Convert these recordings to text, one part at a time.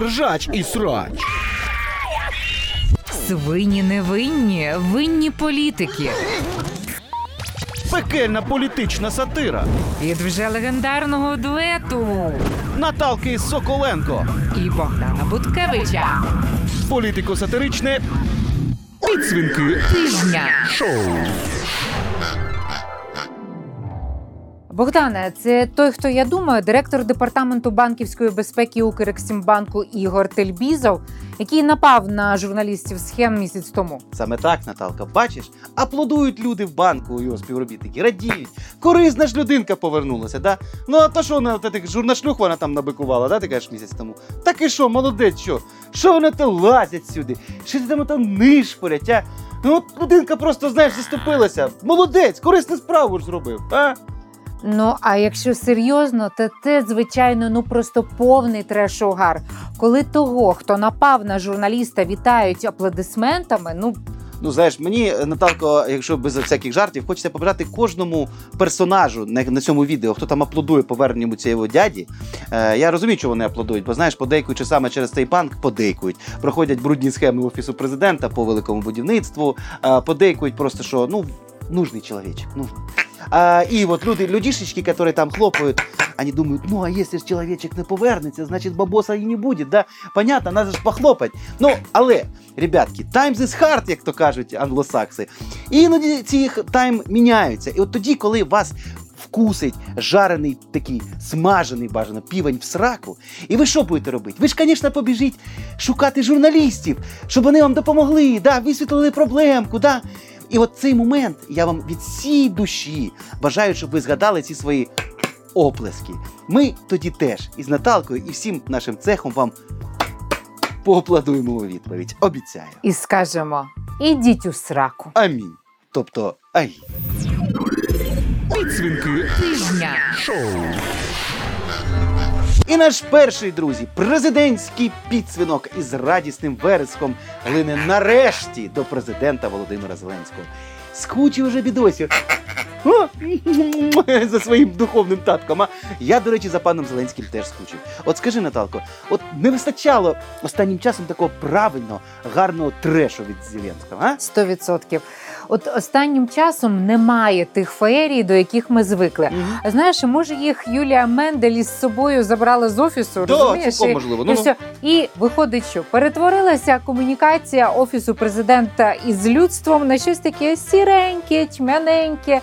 Ржач і срач. Свині невинні, винні політики. Пекельна політична сатира. Від вже легендарного дуету Наталки Соколенко. і Богдана Буткевича. Політико-сатиричне. Підсвінки Тижня. шоу. Богдане, це той, хто я думаю, директор департаменту банківської безпеки Укрексімбанку Ігор Тельбізов, який напав на журналістів схем місяць тому. Саме так, Наталка, бачиш, аплодують люди в банку, його співробітники, радіють. Корисна ж людинка повернулася, да? Ну а то що вона тих журнашлюх вона там набикувала, да, ти кажеш місяць тому? Так і що, молодець, що? Що вони то лазять сюди? Що ти там нишпорять, а? Ну от людинка просто, знаєш, заступилася. Молодець, корисну справу ж зробив, а? Ну а якщо серйозно, то це звичайно ну просто повний треш-угар. Коли того, хто напав на журналіста, вітають аплодисментами, ну Ну, знаєш, мені, Наталко, якщо без всяких жартів, хочеться побажати кожному персонажу на, на цьому відео, хто там аплодує поверненню цього дяді. Е, я розумію, що вони аплодують, бо знаєш, подейкуючи саме через цей банк, подейкують. Проходять брудні схеми офісу президента по великому будівництву, е, подейкують просто, що ну, нужний чоловічок, нужний. А, і от люди, людішечки, які там хлопають, они думают, ну а если ж человечек не повернеться, значить бабоса і не буде, да? Понятно, надо ж похлопать. Ну, але, ребятки, times is hard, як то кажуть англосакси. Іноді ці тайм міняються. І от тоді, коли вас вкусить жарений такий смажений бажано півень в сраку, і ви що будете робити? Ви ж, звісно, побіжіть шукати журналістів, щоб вони вам допомогли, да, висвітлили проблемку, да. І от цей момент я вам від всієї душі бажаю, щоб ви згадали ці свої оплески. Ми тоді теж із Наталкою і всім нашим цехом вам поаплодуємо у відповідь. Обіцяю. і скажемо: ідіть у сраку. Амінь. Тобто, ай. Підсвінки Тижня. шоу. І наш перший, друзі, президентський підсвінок із радісним вереском глине нарешті до президента Володимира Зеленського. Скучив уже бідосю. О, За своїм духовним татком. А я, до речі, за паном Зеленським теж скучив. От скажи, Наталко, от не вистачало останнім часом такого правильного, гарного трешу від Зеленського, а? Сто відсотків. От останнім часом немає тих феєрій, до яких ми звикли. А Знаєш, може їх Юлія Мендель із собою забрала з офісу, Да, розумієш? цілком І- можливо. І, Ну, ну. все. і виходить, що перетворилася комунікація офісу президента із людством на щось таке сіреньке, тьмяненьке.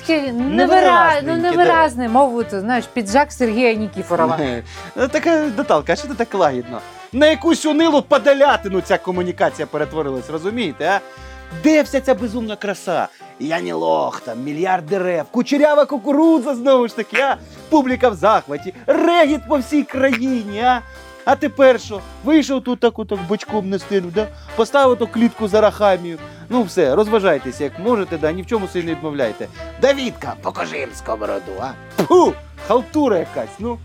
таке невира... Невиразненьке, ну, да. невиразне, мову, то, знаєш, піджак Сергія Нікіфорова. Не. Ну, Така Наталка, а що ти так лагідно? На якусь унилу подалятину ця комунікація перетворилась, розумієте, а? Де вся ця безумна краса? Я не лох, там мільярд дерев, кучерява кукурудза знову ж таки, а? Публіка в захваті, регіт по всій країні, а? А тепер що? Вийшов тут так отак бочком не стинув, да? поставив ту клітку за рахамію. Ну все, розважайтеся, як можете, да, ні в чому не відмовляйте. Давідка, покажи їм сковороду, а? Фу, халтура якась, ну.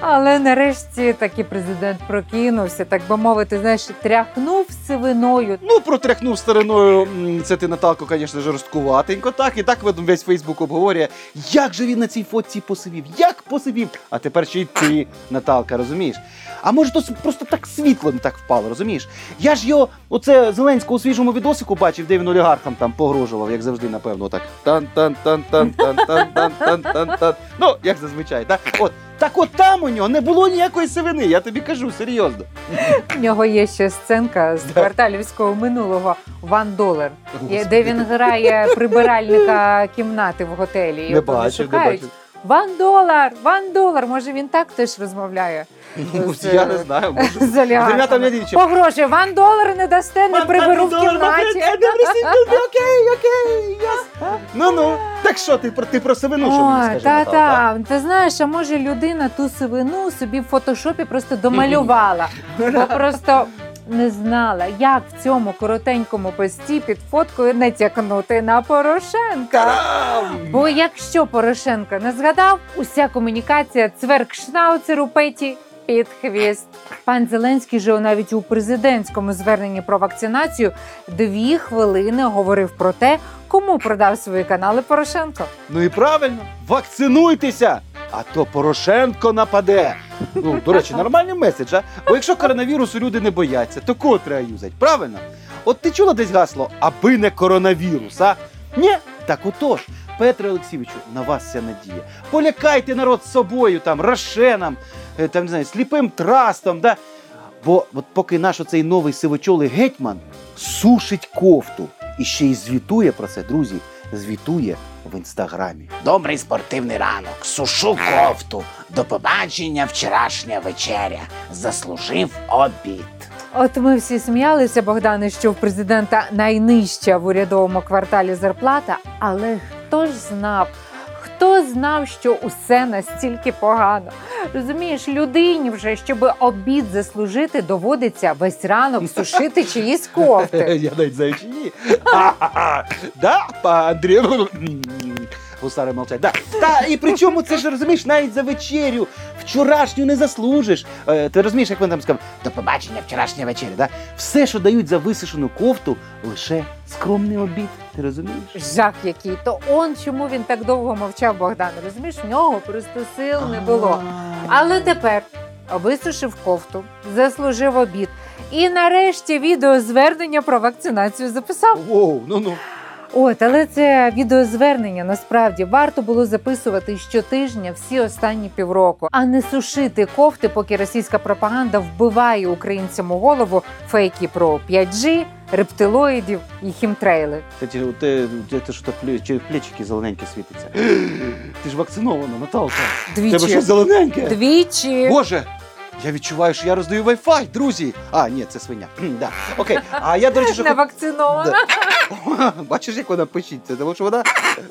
Але нарешті таки президент прокинувся, так би мовити, знаєш, тряхнув сивиною. Ну, протряхнув стариною, це ти, Наталко, звісно, жорсткуватенько, так, і так видно, весь Фейсбук обговорює, як же він на цій фотці посивів, як посивів. А тепер ще й ти, Наталка, розумієш? А може, то просто так світло не так впало, розумієш? Я ж його, оце Зеленського у свіжому відосику бачив, де він олігархам там погрожував, як завжди, напевно, так. Тан-тан-тан-тан-тан-тан-тан-тан-тан. Ну, як зазвичай, так? От. Так от там у нього не було ніякої сивини, я тобі кажу, серйозно. У нього є ще сценка з кварталівського минулого Ван Долар, де він грає прибиральника кімнати в готелі. І Не вони не шукають. бачив. Ван долар, ван долар. Може він так теж розмовляє Ну, З, Я е, не знаю, може. з не дівчина. Погрожує, ван долар не дасте, не приберу в кімнаті. Окей, окей, яс. Ну ну. Так що ти про ти про сивину, що мені Ой, скажи? та, та. Ти знаєш, а може людина ту сивину собі в фотошопі просто домалювала, бо просто не знала, як в цьому коротенькому пості під фоткою натякнути на Порошенка. Бо якщо Порошенко не згадав, уся комунікація цверкшнауцеру Петі під хвіст. Пан Зеленський же навіть у президентському зверненні про вакцинацію дві хвилини говорив про те, кому продав свої канали Порошенко. Ну і правильно, вакцинуйтеся! А то Порошенко нападе. Ну, до речі, нормальний меседж, а? Бо якщо коронавірусу люди не бояться, то кого треба юзать, правильно? От ти чула десь гасло, аби не коронавірус, а? Ні? Так отож, Петре Олексійовичу, на вас вся надія. Полякайте народ з собою, там, рошеном, е, там, не знаю, сліпим трастом, да? Бо от поки наш оцей новий сивочолий гетьман сушить кофту і ще й звітує про це, друзі, звітує в інстаграмі. Добрий спортивний ранок. Сушу кофту. До побачення вчорашня вечеря. Заслужив обід. От ми всі сміялися, Богдане, що в президента найнижча в урядовому кварталі зарплата, але хто ж знав? Хто знав, що усе настільки погано? Розумієш, людині вже, щоб обід заслужити, доводиться весь ранок сушити чиїсь кофти. Я навіть знаю, чи ні. А-а-а. Да, па Андрій. Гусари молчать. Да. Та, і при чому це ж розумієш, навіть за вечерю вчорашню не заслужиш. Е, ти розумієш, як вони там сказав, до побачення вчорашня вечеря. Да? Все, що дають за висушену кофту, лише скромний обід. Ти розумієш? Жах який. То он чому він так довго мовчав, Богдан? Розумієш, в нього просто сил не було. Але тепер висушив кофту, заслужив обід. І нарешті відеозвернення про вакцинацію записав. Воу, ну ну. От, але це відеозвернення насправді варто було записувати щотижня всі останні півроку, а не сушити кофти, поки російська пропаганда вбиває українцям у голову фейки про 5G, рептилоїдів і хімтрейли. Кстати, ти, ти, ти що так плечики зелененькі світяться. Ти ж вакцинована, Наталка. Тебе Двічі. що зелененьке? Двічі. Боже! Я відчуваю, що я роздаю Wi-Fi, друзі. А, ні, це свиня. да. Окей. А я, до речі, що Не вакцинована. Бачиш, як вона пишеться, тому що вона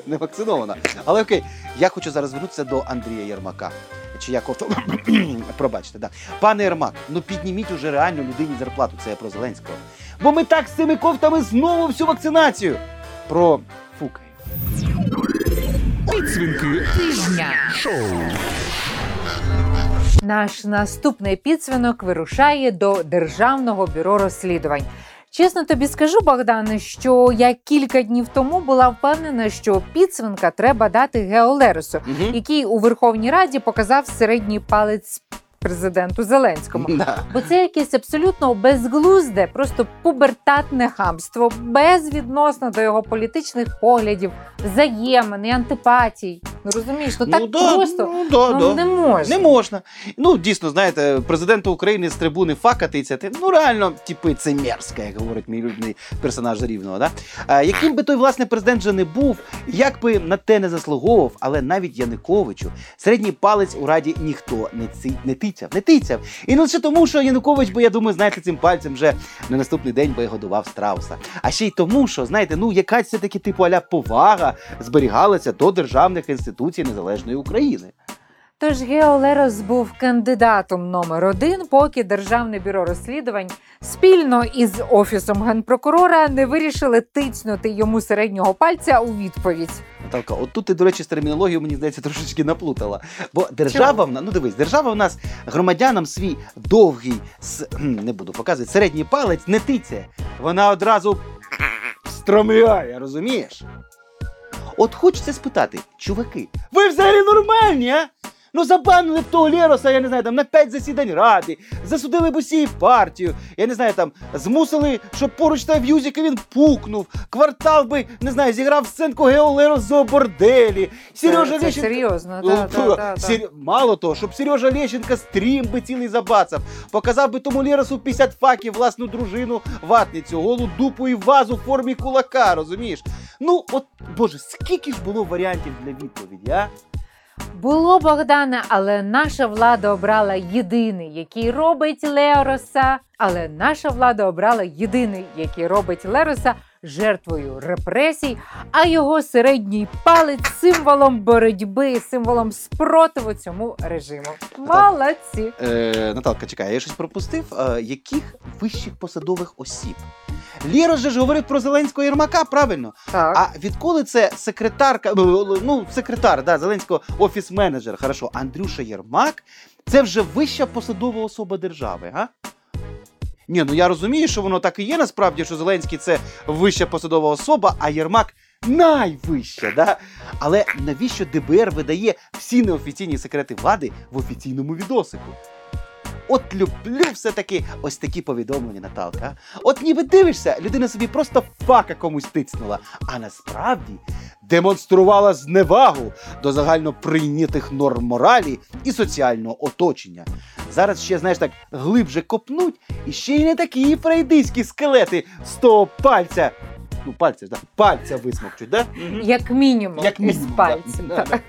не вакцинована. Але окей, я хочу зараз звернутися до Андрія Єрмака. Чи як ото пробачте, да. Пане Єрмак, ну підніміть уже реально людині зарплату. Це я про Зеленського. Бо ми так з цими кофтами знову всю вакцинацію. Про фукай. Підсвінки Тижня. Наш наступний підсвінок вирушає до Державного бюро розслідувань. Чесно тобі скажу, Богдане, що я кілька днів тому була впевнена, що підсвинка треба дати Геолеросу, Мгм. який у Верховній Раді показав середній палець президенту Зеленському. Да. Бо це якесь абсолютно безглузде, просто пубертатне хамство, безвідносно до його політичних поглядів, взаємин і антипатій. Ну розумієш, ну так да, просто ну, да, ну, да. не можна. Не можна. Ну, дійсно, знаєте, президенту України з трибуни факати це ти, ну реально, типи, це мерзко, як говорить мій улюблений персонаж Зарівного. Да? А, яким би той власне президент же не був, як би на те не заслуговував, але навіть Януковичу середній палець у раді ніхто не, ці, не тицяв, не тицяв. І не лише тому, що Янукович, бо я думаю, знаєте, цим пальцем вже на наступний день би годував страуса. А ще й тому, що знаєте, ну якась все таки типу аля повага зберігалася до державних інституцій незалежної України. Тож Геолерос був кандидатом номер один, поки Державне бюро розслідувань спільно із офісом генпрокурора не вирішили тицнути йому середнього пальця у відповідь. Наталка, от тут ти, до речі, з термінологією, мені здається, трошечки наплутала. Бо держава в нас, ну дивись, держава в нас громадянам свій довгий, с- не буду показувати, середній палець не тицяє. Вона одразу стромляє, розумієш? От хочеться спитати, чуваки, ви взагалі нормальні, а? Ну забанили б того Лероса, я не знаю, там на п'ять засідань ради, засудили б усі партію, я не знаю, там змусили, щоб поруч та Юзіка він пукнув, квартал би, не знаю, зіграв сценку Гео Лерос за борделі, Сережа це, це серйозно. Да, да, да, да. Мало того, щоб Сережа Лещенко стрім би цілий забацав, показав би тому Леросу 50 факів власну дружину ватницю, голу дупу і вазу в формі кулака, розумієш? Ну, от, боже, скільки ж було варіантів для відповіді, а? Було Богдана, але наша влада обрала єдиний, який робить Лероса. Але наша влада обрала єдиний, який робить Лероса жертвою репресій, а його середній палець символом боротьби, символом спротиву цьому режиму. Молодці! Е, Наталка, чекай, я щось пропустив. Е, яких вищих посадових осіб? Лєрос же ж говорив про Зеленського Єрмака, правильно? Так. А відколи це секретарка, ну, секретар, да, Зеленського офіс-менеджер, хорошо, Андрюша Єрмак, це вже вища посадова особа держави, га? Ні, ну я розумію, що воно так і є насправді, що Зеленський це вища посадова особа, а Єрмак найвища. Да? Але навіщо ДБР видає всі неофіційні секрети влади в офіційному відосику? От люблю все-таки ось такі повідомлення, Наталка. От ніби дивишся, людина собі просто фака комусь тицнула, а насправді демонструвала зневагу до загально прийнятих норм моралі і соціального оточення. Зараз ще, знаєш, так глибже копнуть, і ще й не такі фрейдиські скелети з того пальця. Ну, пальця, ж, да, пальця висмокчуть, да? Як мінімум, Як мінімум, із да. пальців, Да, так.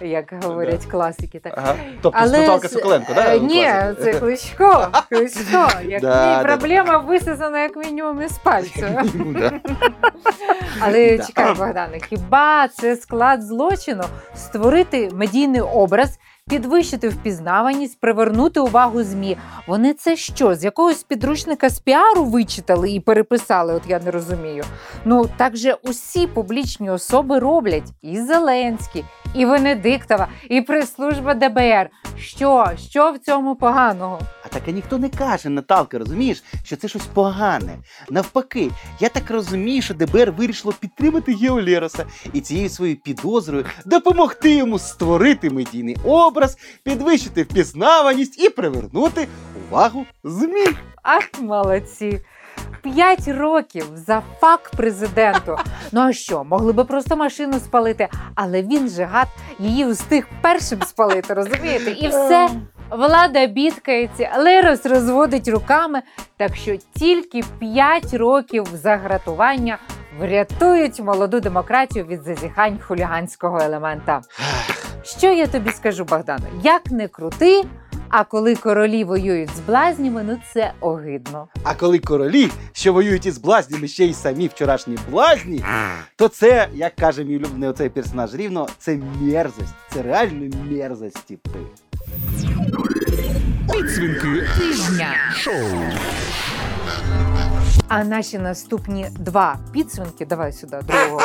як говорять класики. Так. Ага. Тобто з Наталка з- Соколенко, да? е, Ні, класика? це Кличко. Кличко. Як Да, мій да, проблема висосана як мінімум із пальця. Ну, да. Але Да. чекай, Богдане, хіба це склад злочину створити медійний образ, підвищити впізнаваність, привернути увагу ЗМІ? Вони це що? З якогось підручника з піару вичитали і переписали? От я не розумію. Ну так же усі публічні особи роблять і Зеленський, і Венедиктова, і прес-служба ДБР. Що? Що в цьому поганого? А так і ніхто не каже, Наталка, розумієш, що це щось погане. Навпаки, я так розумію, що ДБР вирішило підтримати Гео і цією своєю підозрою допомогти йому створити медійний образ, підвищити впізнаваність і привернути увагу ЗМІ. Ах, молодці. П'ять років за фак президенту. Ну а що, могли би просто машину спалити, але він же гад її встиг першим спалити, розумієте? І все. Влада бідкається, Лерос розводить руками. Так що тільки 5 років загратування врятують молоду демократію від зазіхань хуліганського елемента. Що я тобі скажу, Богдане? Як не крути, а коли королі воюють з блазнями, ну це огидно. А коли королі, що воюють із блазнями, ще й самі вчорашні блазні, то це, як каже мій улюблений оцей персонаж рівно, це мерзость. Це реально мерзость, типи. Підсвінки Тижня. А наші наступні два підсумки, давай сюди, другого.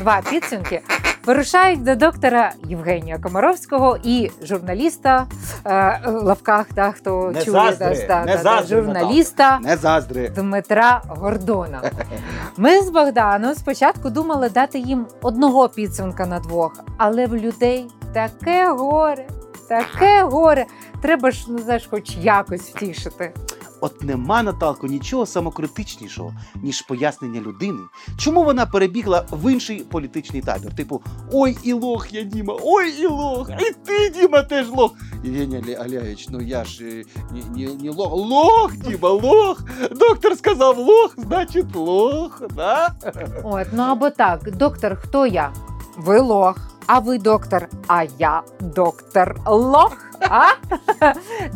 Два підсумки вирушають до доктора Євгенія Комаровського і журналіста е, лавках, да, хто Не чує заздри, да, не да, да, заздри, журналіста Не заздри. Дмитра Гордона. Ми з Богданом спочатку думали дати їм одного підсумка на двох, але в людей таке горе, таке горе. Треба ж ну знаєш, хоч якось втішити. От нема, Наталко, нічого самокритичнішого, ніж пояснення людини, чому вона перебігла в інший політичний табір. Типу, ой, і лох я, Діма, ой, і лох, і ти, Діма, теж лох. Євгеній Аляєвич, ну я ж е, не, не, не лох. Лох, Діма, лох. Доктор сказав лох, значить лох, да? От, ну або так, доктор, хто я? Ви лох. А ви доктор, а я доктор лох. А?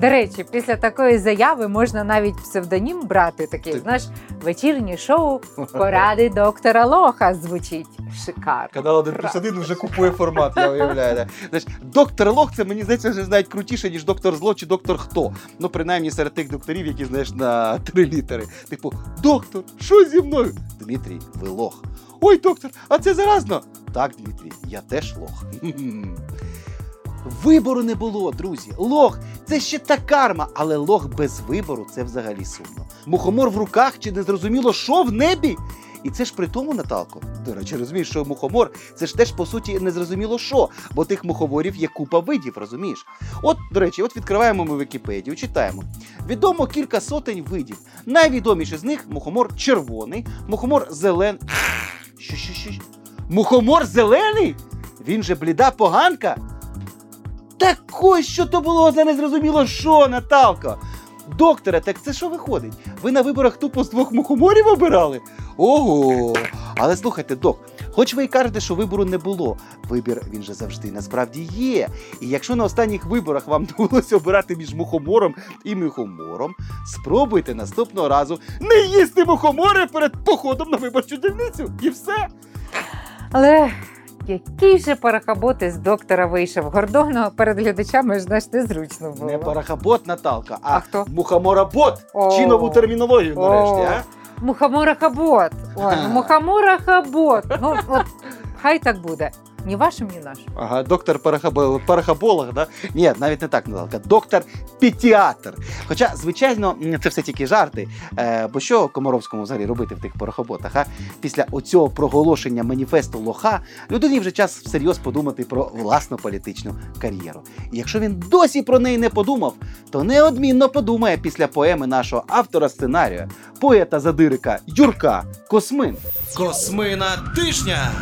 До речі, після такої заяви можна навіть псевдонім брати. Такий, Ти- знаєш, вечірнє шоу Поради доктора Лоха звучить шикарно. Канал 1 плюс 1 вже купує формат, я уявляю. Да. Знаєш, доктор Лох, це мені здається, вже навіть крутіше, ніж доктор зло чи доктор хто. Ну, принаймні серед тих докторів, які знаєш на три літери. Типу, доктор, що зі мною? Дмитрій, ви лох. Ой, доктор, а це заразно. Так, Дмитрій, я теж лох. Вибору не було, друзі. Лох це ще та карма, але лох без вибору це взагалі сумно. Мухомор в руках чи не зрозуміло, що в небі. І це ж при тому, Наталко. До речі, розумієш, що мухомор це ж теж по суті незрозуміло що, бо тих мухоморів є купа видів, розумієш? От, до речі, от відкриваємо ми Вікіпедію, читаємо. Відомо кілька сотень видів. Найвідоміший з них мухомор червоний, мухомор зелений. Що, що, що? Мухомор зелений? Він же бліда поганка. Так ось що то було за незрозуміло що, Наталко. Докторе, так це що виходить? Ви на виборах тупо з двох мухоморів обирали? Ого! Але слухайте, док, хоч ви і кажете, що вибору не було, вибір він же завжди насправді є. І якщо на останніх виборах вам довелося обирати між мухомором і мухомором, спробуйте наступного разу не їсти мухомори перед походом на виборчу дільницю. І все. Але який же парахабот з доктора вийшов Гордоно перед глядачами ж знаєш, незручно було. Не парахабот, Наталка, а, А хто? мухоморабот. Чи нову термінологію нарешті, а? Мухоморахабот. Мухоморахабот. Ну, от, хай так буде. Ні вашим, ні нашим. Ага, доктор парахабо- парахаболог, да? Ні, навіть не так Наталка. Доктор педіатр. Хоча, звичайно, це все тільки жарти. Е, бо що Комаровському взагалі робити в тих парахоботах? А? Після оцього проголошення маніфесту лоха людині вже час всерйоз подумати про власну політичну кар'єру. І якщо він досі про неї не подумав, то неодмінно подумає після поеми нашого автора сценарію, поета задирика Юрка Космин. Космина тижня.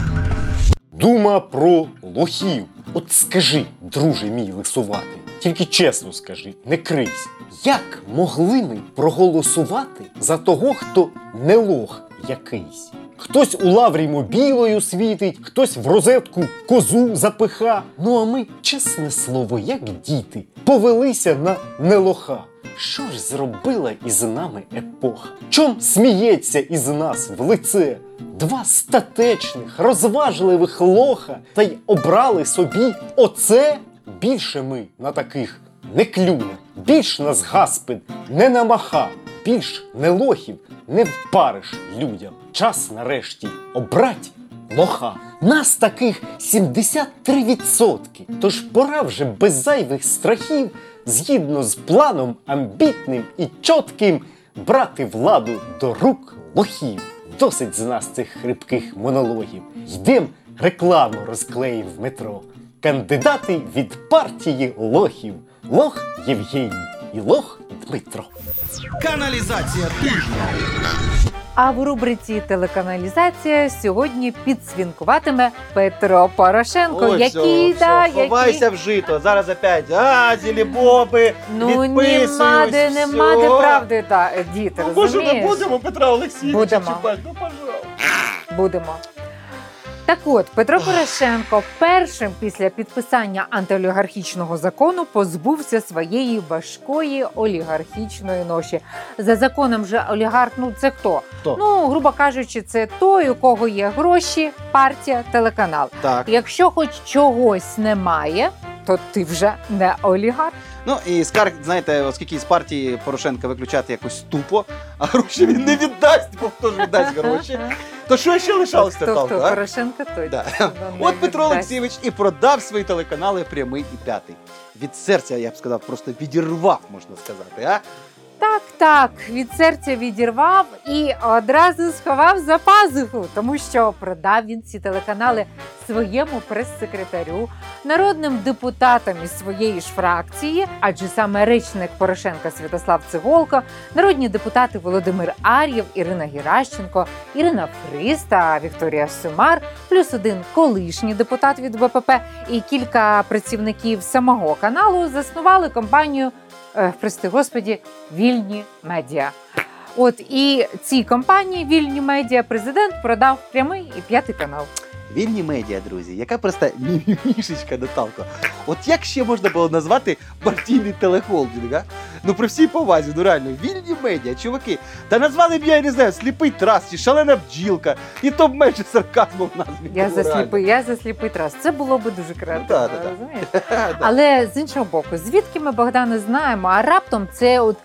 Дума про лохів. От скажи, друже мій лисуватий, тільки чесно скажи, не крийся. Як могли ми проголосувати за того, хто не лох якийсь? Хтось у лаврі мобілою світить, хтось в розетку козу запиха. Ну а ми, чесне слово, як діти, повелися на нелоха. Що ж зробила із нами епоха? Чом сміється із нас в лице? Два статечних, розважливих лоха та й обрали собі оце? Більше ми на таких не клюне, більш нас гаспид не намаха, більш не лохів не впариш людям. Час нарешті обрать лоха. Нас таких 73%. Тож пора вже без зайвих страхів, згідно з планом амбітним і чітким, брати владу до рук лохів. Досить з нас цих хрипких монологів. Йдем рекламу розклеїв в метро. Кандидати від партії лохів. Лох Євгеній і лох Дмитро. Каналізація тижня. А в рубриці телеканалізація сьогодні підсвінкуватиме Петро Порошенко, Ой, який все, да, все, ховайся який... в жито. Зараз опять. А, зілібоби. Ну нема де, нема де правди та діти. Ну, може, розумієш? не будемо Петра Олексійовича Будемо. чіпати? Ну, пожалуйста. Будемо. Так от, Петро Порошенко першим після підписання антиолігархічного закону позбувся своєї важкої олігархічної ноші. За законом же олігарх, ну це хто? Хто? Ну, грубо кажучи, це той, у кого є гроші, партія, телеканал. Так. Якщо хоч чогось немає, то ти вже не олігарх. Ну і скарг, знаєте, оскільки з партії Порошенка виключати якось тупо, а гроші він не віддасть, бо хто ж віддасть гроші. То що ще лишалося Хто хто Наталка? а? Порошенко той. Да. От Петро. Олексійович і продав свої телеканали прямий і п'ятий. Від серця, я б сказав, просто відірвав, можна сказати. А? Так, так, від серця відірвав і одразу сховав за пазуху, тому що продав він ці телеканали своєму прес-секретарю, народним депутатам із своєї ж фракції, адже саме речник Порошенка Святослав Цеголко, народні депутати Володимир Ар'єв, Ірина Геращенко, Ірина Фрис та Вікторія Сумар, плюс один колишній депутат від БПП і кілька працівників самого каналу заснували компанію прости господі, вільні медіа. От і цій компанії вільні медіа президент продав прямий і п'ятий канал. Вільні медіа, друзі, яка просто мімішечка Наталко. От як ще можна було назвати партійний телехолдинг, а? Ну при всій повазі, ну реально, вільні медіа, чуваки. Та назвали б я, я не знаю, сліпий трас чи шалена бджілка, і то б менше сарказму в назві. Я було, за сліпий, я за сліпий трас. Це було би дуже креативно, да, да, да. розумієш? Але з іншого боку, звідки ми Богдана знаємо, а раптом це от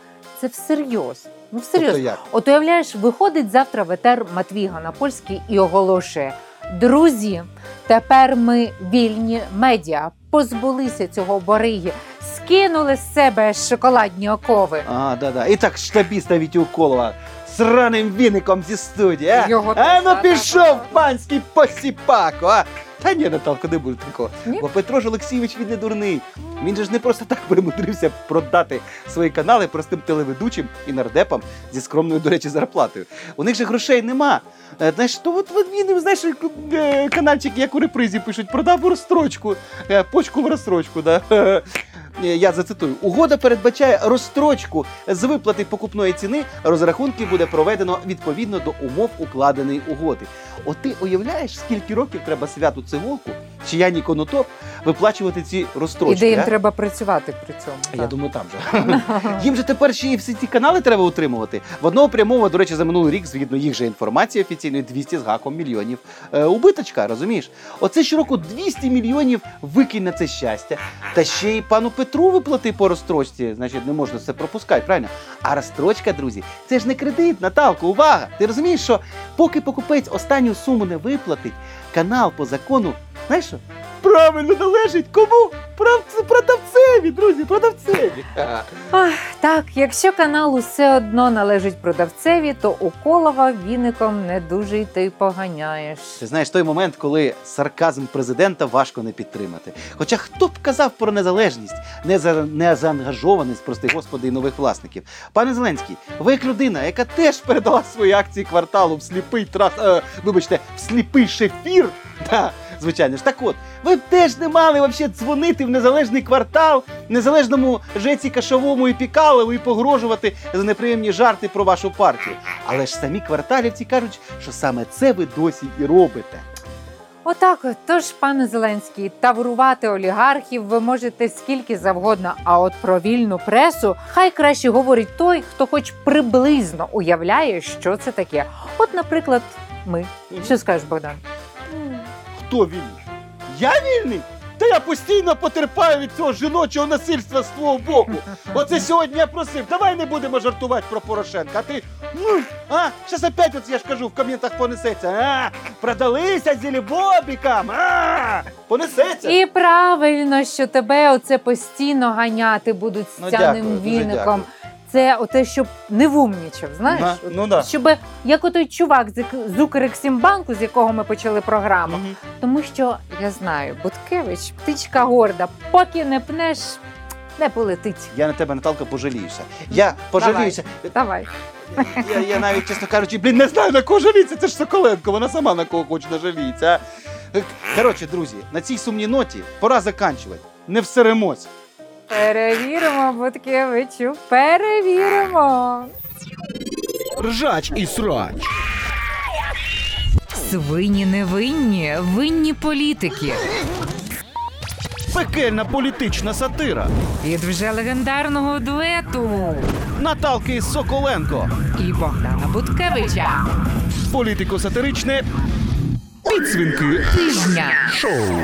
це всерйоз. Ну всерйоз. Тобто як? От уявляєш, виходить завтра в етер Матвій Ганапольський і оголошує: Друзі, тепер ми вільні медіа, позбулися цього бориги, скинули з себе шоколадні окови. А, да, да. І так штабіста Вітюколова з раним віником зі студії. А, Його а теж, ну да, пішов да. панський посіпако, а? Та ні, Наталко, не буде такого. Ні? Бо Петро ж Олексійович він не дурний. Він же ж не просто так примудрився продати свої канали простим телеведучим і нардепам зі скромною, до речі, зарплатою. У них же грошей нема. Е, Знаєш, то от, він, знаєш, е, канальчики, як у репризі пишуть, продав розстрочку, е, почку в розстрочку. Да? Е, Я зацитую: угода передбачає розстрочку з виплати покупної ціни. Розрахунки буде проведено відповідно до умов укладеної угоди. От ти уявляєш, скільки років треба святу циволку чи Яні Конотоп виплачувати ці І розстрочки? де їм а? треба працювати при цьому. Я так. думаю, там же. Їм же тепер ще і всі ці канали треба утримувати. В одного прямого, до речі, за минулий рік, згідно їх же інформації офіційної, 200 з гаком мільйонів е, убиточка, розумієш? Оце щороку 200 мільйонів викинь на це щастя. Та ще й пану Петру виплати по розстрочці, значить, не можна це пропускати, правильно? А розстрочка, друзі, це ж не кредит, Наталко, увага! Ти розумієш, що поки покупець останню суму не виплатить, канал по закону Знаєш що? Правильно належить кому? Прав- Продавцеві, друзі, продавцеві. Ах, так, якщо канал усе одно належить продавцеві, то у колова віником не дуже й ти поганяєш. Ти знаєш той момент, коли сарказм президента важко не підтримати. Хоча хто б казав про незалежність, не за незаангажованість, прости господи, і нових власників. Пане Зеленський, ви як людина, яка теж передала свої акції кварталу в сліпий трас, е, вибачте, в сліпий шефір. Да, звичайно ж. Так от, ви б теж не мали вообще дзвонити в незалежний квартал, незалежному Жеці Кашовому і Пікалову і погрожувати за неприємні жарти про вашу партію. Але ж самі кварталівці кажуть, що саме це ви досі і робите. Отак, тож, пане Зеленський, таврувати олігархів ви можете скільки завгодно. А от про вільну пресу хай краще говорить той, хто хоч приблизно уявляє, що це таке. От, наприклад, ми. Що скажеш, Богдан? Хто вільний? Я вільний? Та я постійно потерпаю від цього жіночого насильства з твого боку. Оце сьогодні я просив. Давай не будемо жартувати про Порошенка. А ти ну, а? Щас опять, от я ж кажу, в коментах понесеться. А, продалися зілібобікам. А, понесеться. І правильно, що тебе оце постійно ганяти будуть з Ну, цяним дякую, дуже віником. дякую. Це оте, щоб не вумнічав, знаєш? На, ну да. Щоб як отой чувак з, з Укрексімбанку, з якого ми почали програму. Мгм. Тому що я знаю, Буткевич, птичка горда, поки не пнеш, не полетить. Я на тебе, Наталка, пожаліюся. Я пожаліюся. Давай. Я, я навіть, чесно кажучи, блін, не знаю на кого жалітися. Це ж Соколенко, вона сама на кого хоче нажаліться. а. Коротше, друзі, на цій сумній ноті пора заканчувати. Не всеремось. Перевіримо, Буткевичу, перевіримо. Ржач і срач. Свині невинні, винні політики. Пекельна політична сатира. Від вже легендарного дуету Наталки Соколенко. і Богдана Буткевича. Політико-сатиричне. Підсвінки Тижня. шоу.